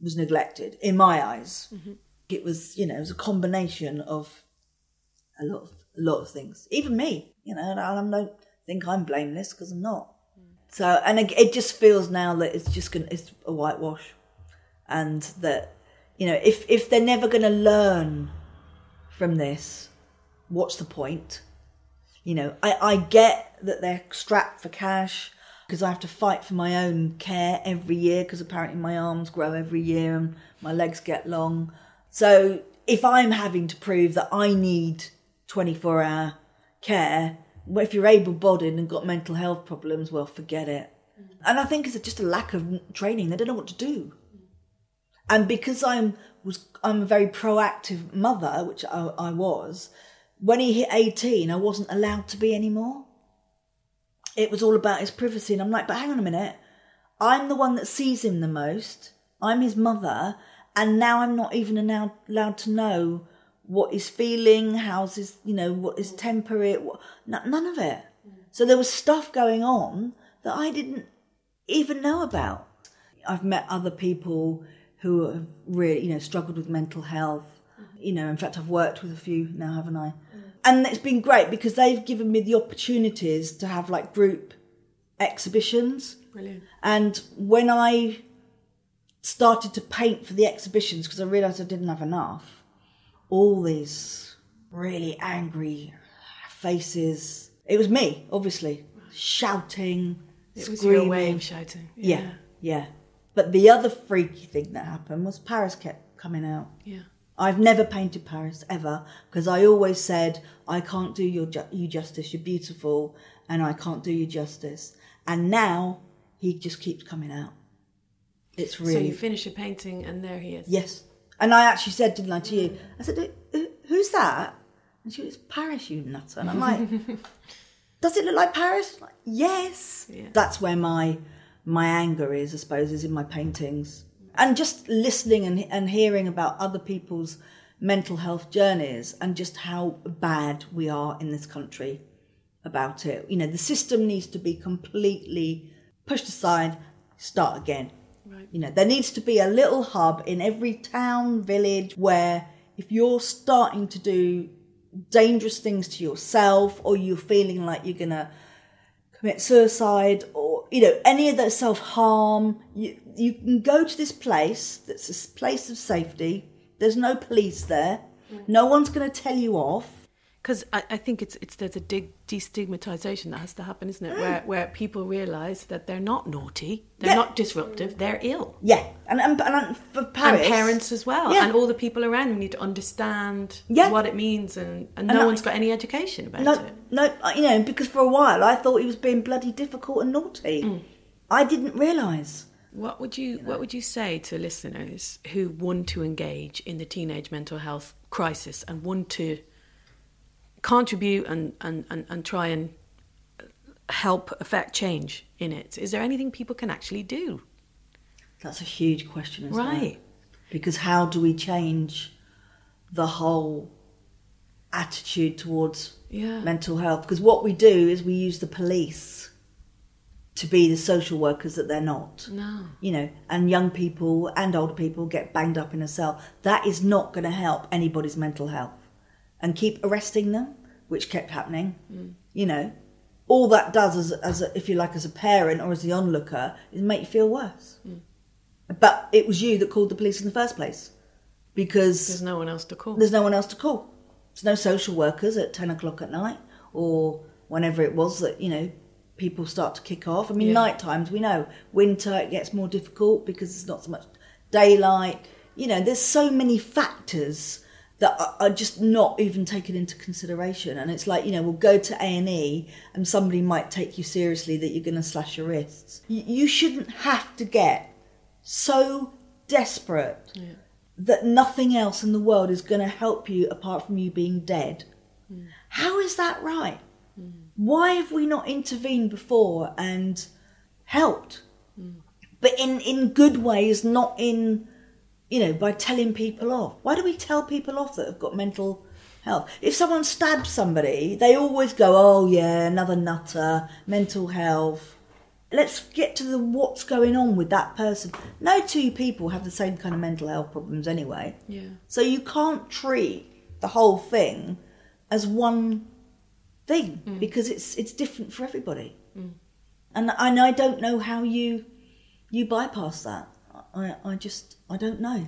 Was neglected, in my eyes. Mm-hmm. It was, you know, it was a combination of a lot of, a lot of things. Even me, you know, and I don't think I'm blameless because I'm not. Mm. So, and it, it just feels now that it's just gonna, it's a whitewash, and that, you know, if if they're never going to learn from this, what's the point? You know, I, I get that they're strapped for cash because I have to fight for my own care every year because apparently my arms grow every year and my legs get long. So if I'm having to prove that I need 24 hour care, well, if you're able bodied and got mental health problems, well, forget it. Mm. And I think it's just a lack of training. They don't know what to do. And because I'm was I'm a very proactive mother, which I, I was. When he hit 18, I wasn't allowed to be anymore. It was all about his privacy, and I'm like, but hang on a minute, I'm the one that sees him the most. I'm his mother, and now I'm not even allowed, to know what he's feeling, how's his, you know, what his temper is, what, none of it. So there was stuff going on that I didn't even know about. I've met other people who have really, you know, struggled with mental health. You know, in fact, I've worked with a few now, haven't I? And it's been great because they've given me the opportunities to have like group exhibitions. Brilliant. And when I started to paint for the exhibitions, because I realised I didn't have enough, all these really angry faces. It was me, obviously, shouting, It was screaming. your way of shouting. Yeah, yeah. But the other freaky thing that happened was Paris kept coming out. Yeah. I've never painted Paris ever because I always said I can't do your ju- you justice. You're beautiful, and I can't do you justice. And now he just keeps coming out. It's really. So you finish a painting and there he is. yes. And I actually said, didn't I, to you? I said, "Who- who- "Who's that?" And she was Paris, you nutter. And I'm like, (laughs) "Does it look like Paris?" Like, yes. Yeah. That's where my my anger is, I suppose, is in my paintings. And just listening and, and hearing about other people's mental health journeys and just how bad we are in this country about it. You know, the system needs to be completely pushed aside, start again. Right. You know, there needs to be a little hub in every town, village where if you're starting to do dangerous things to yourself or you're feeling like you're going to commit suicide or you know any of that self-harm you you can go to this place that's a place of safety. There's no police there. Mm. No one's going to tell you off Because I, I think it's it's there's a dig, destigmatization that has to happen, isn't it? Where where people realise that they're not naughty, they're Yeah. not disruptive, they're ill. yeah and and, and for Paris, and parents as well, Yeah. and all the people around them need to understand Yeah. what it means, and, and, And no one's got any education about no it. no you know because for a while i thought he was being bloody difficult and naughty Mm. i didn't realize What would you What would you say to listeners who want to engage in the teenage mental health crisis and want to contribute and and, and, and try and help affect change in it? Is there anything people can actually do? that's a huge question isn't it? Right. because how do we change the whole attitude towards Yeah. mental health because what we do is we use the police to be the social workers that they're not No. you know and young people and older people get banged up in a cell that is not going to help anybody's mental health and keep arresting them which kept happening mm. you know all that does as, as a, if you like as a parent or as the onlooker is make you feel worse mm. but it was you that called the police in the first place because There's no one else to call. there's no one else to call. There's no social workers at 10 o'clock at night or whenever it was that, you know, people start to kick off. I mean, Yeah. night times, we know winter it gets more difficult because there's not so much daylight. You know, there's so many factors that are- just not even taken into consideration. And it's like, you know, we'll go to A&E and somebody might take you seriously that you're going to slash your wrists. You, shouldn't have to get so desperate that nothing else in the world is going to help you apart from you being dead. Mm. How is that right? Mm. Why have we not intervened before and helped? Mm. But in, in good ways, not in, you know, by telling people off. Why do we tell people off that have got mental health? If someone stabs somebody, they always go, oh yeah, another nutter, mental health let's get to the what's going on with that person. No two people have the same kind of mental health problems anyway. Yeah. So you can't treat the whole thing as one thing mm. because it's it's different for everybody. Mm. And and I don't know how you you bypass that. I I just I don't know.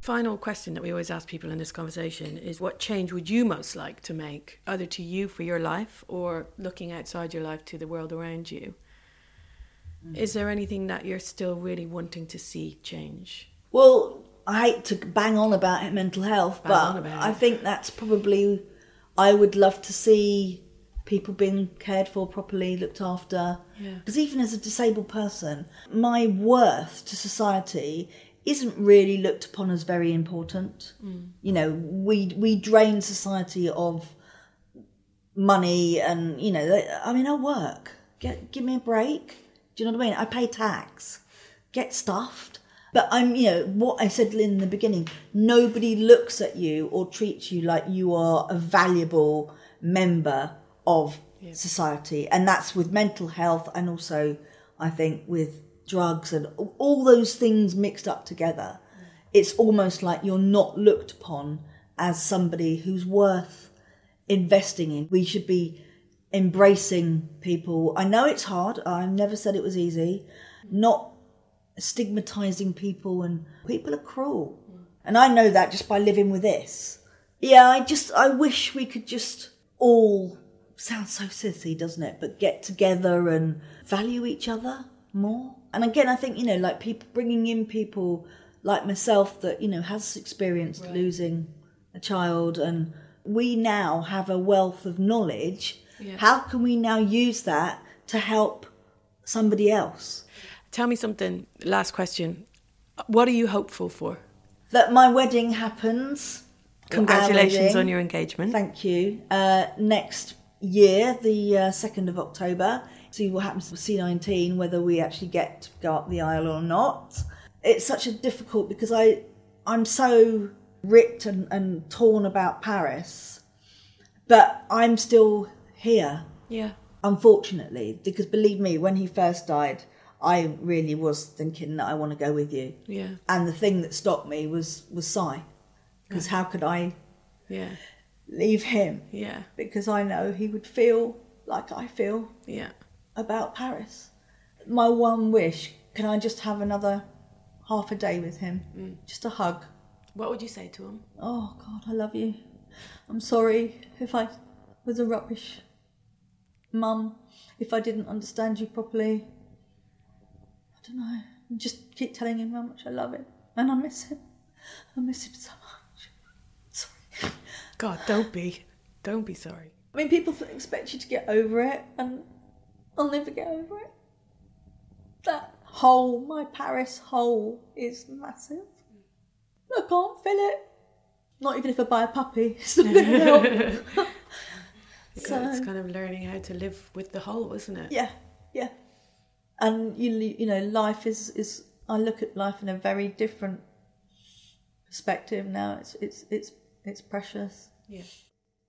Final question that we always ask people in this conversation is what change would you most like to make, either to you for your life or looking outside your life to the world around you? Mm. Is there anything that you're still really wanting to see change? Well, I hate to bang on about mental health, bang but I think that's probably I would love to see people being cared for properly, looked after. Because yeah. even as a disabled person, my worth to society isn't really looked upon as very important. Mm. You know, we we drain society of money, and you know, I mean, I work. Get give me a break. Do you know what I mean? I pay tax, get stuffed. But I'm, you know, what I said in the beginning. Nobody looks at you or treats you like you are a valuable member of yeah. society, and that's with mental health, and also, I think, with drugs and all those things mixed up together, it's almost like you're not looked upon as somebody who's worth investing in. We should be embracing people. I know it's hard. I never said it was easy. Not stigmatizing people and people are cruel. And I know that just by living with this. Yeah, I just I wish we could just all sounds so sissy, doesn't it? But get together and value each other more and again, I think you know, like people bringing in people like myself that you know has experienced right. losing a child, and we now have a wealth of knowledge. Yeah. How can we now use that to help somebody else? Tell me something. Last question. What are you hopeful for? That my wedding happens. Congratulations on your engagement. Thank you. Uh, next year, the uh, 2nd of October see what happens with C19, whether we actually get to go up the aisle or not. It's such a difficult because I I'm so ripped and, and torn about Paris, but I'm still here. Yeah. Unfortunately, because believe me, when he first died, I really was thinking that I want to go with you. Yeah. And the thing that stopped me was was Si, because how could I? Yeah. Leave him. Yeah. Because I know he would feel like I feel. Yeah about Paris. My one wish can I just have another half a day with him? Mm. Just a hug. What would you say to him? Oh, God, I love you. I'm sorry if I was a rubbish mum, if I didn't understand you properly. I don't know. Just keep telling him how much I love him and I miss him. I miss him so much. Sorry. God, don't be. Don't be sorry. I mean, people expect you to get over it, and I'll never get over it. That hole, my Paris hole, is massive. I can't fill it. Not even if I buy a puppy. (laughs) It's not going to help. so, it's kind of learning how to live with the hole, isn't it? Yeah, yeah. And you, you know, life is is. I look at life in a very different perspective now. It's it's it's it's precious. Yeah.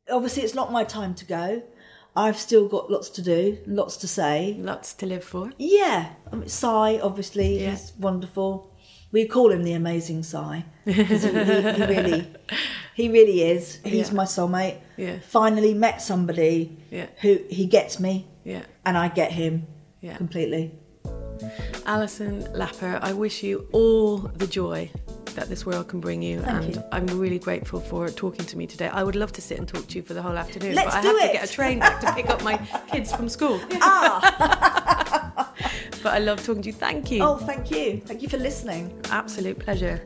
Obviously, it's not my time to go. I've still got lots to do, lots to say, lots to live for. Yeah, I mean, Si obviously yeah. is wonderful. We call him the amazing Si because he, he, he, really, (laughs) he really is. He's yeah. my soulmate. Yeah. Finally met somebody yeah. who he gets me. Yeah. And I get him. Yeah. Completely. Alison Lapper, I wish you all the joy that this world can bring you. Thank and you. I'm really grateful for talking to me today. I would love to sit and talk to you for the whole afternoon, Let's but I have it. to get a train back to pick up my (laughs) kids from school. Ah. (laughs) but I love talking to you. Thank you. Oh, thank you. Thank you for listening. Absolute pleasure.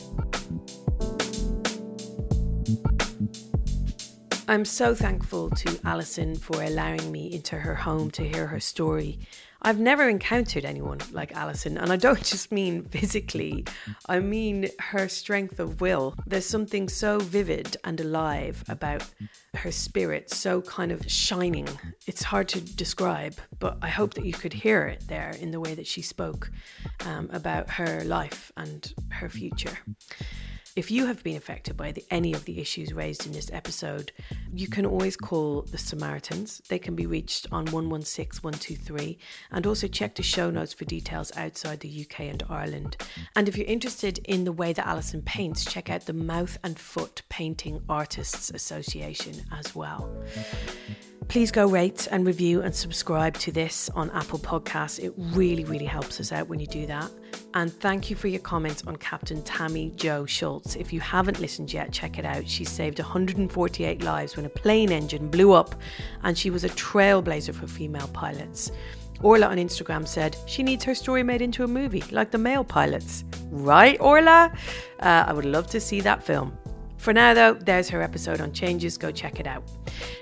I'm so thankful to Alison for allowing me into her home to hear her story I've never encountered anyone like Alison, and I don't (laughs) just mean physically, I mean her strength of will. There's something so vivid and alive about her spirit, so kind of shining. It's hard to describe, but I hope that you could hear it there in the way that she spoke um, about her life and her future. If you have been affected by the, any of the issues raised in this episode, you can always call the Samaritans. They can be reached on 116 123 and also check the show notes for details outside the UK and Ireland. And if you're interested in the way that Alison paints, check out the Mouth and Foot Painting Artists Association as well. Please go rate and review and subscribe to this on Apple Podcasts. It really, really helps us out when you do that. And thank you for your comments on Captain Tammie Jo Shults. If you haven't listened yet, check it out. She saved 148 lives when a plane engine blew up, and she was a trailblazer for female pilots. Orla on Instagram said she needs her story made into a movie, like the male pilots. Right, Orla? Uh, I would love to see that film. For now, though, there's her episode on changes. Go check it out.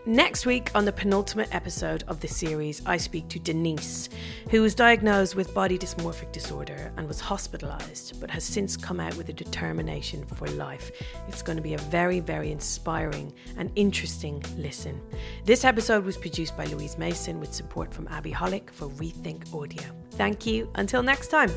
Next week, on the penultimate episode of the series, I speak to Denise, who was diagnosed with body dysmorphic disorder and was hospitalised, but has since come out with a determination for life. It's going to be a very, very inspiring and interesting listen. This episode was produced by Louise Mason with support from Abby Hollick for Rethink Audio. Thank you. Until next time.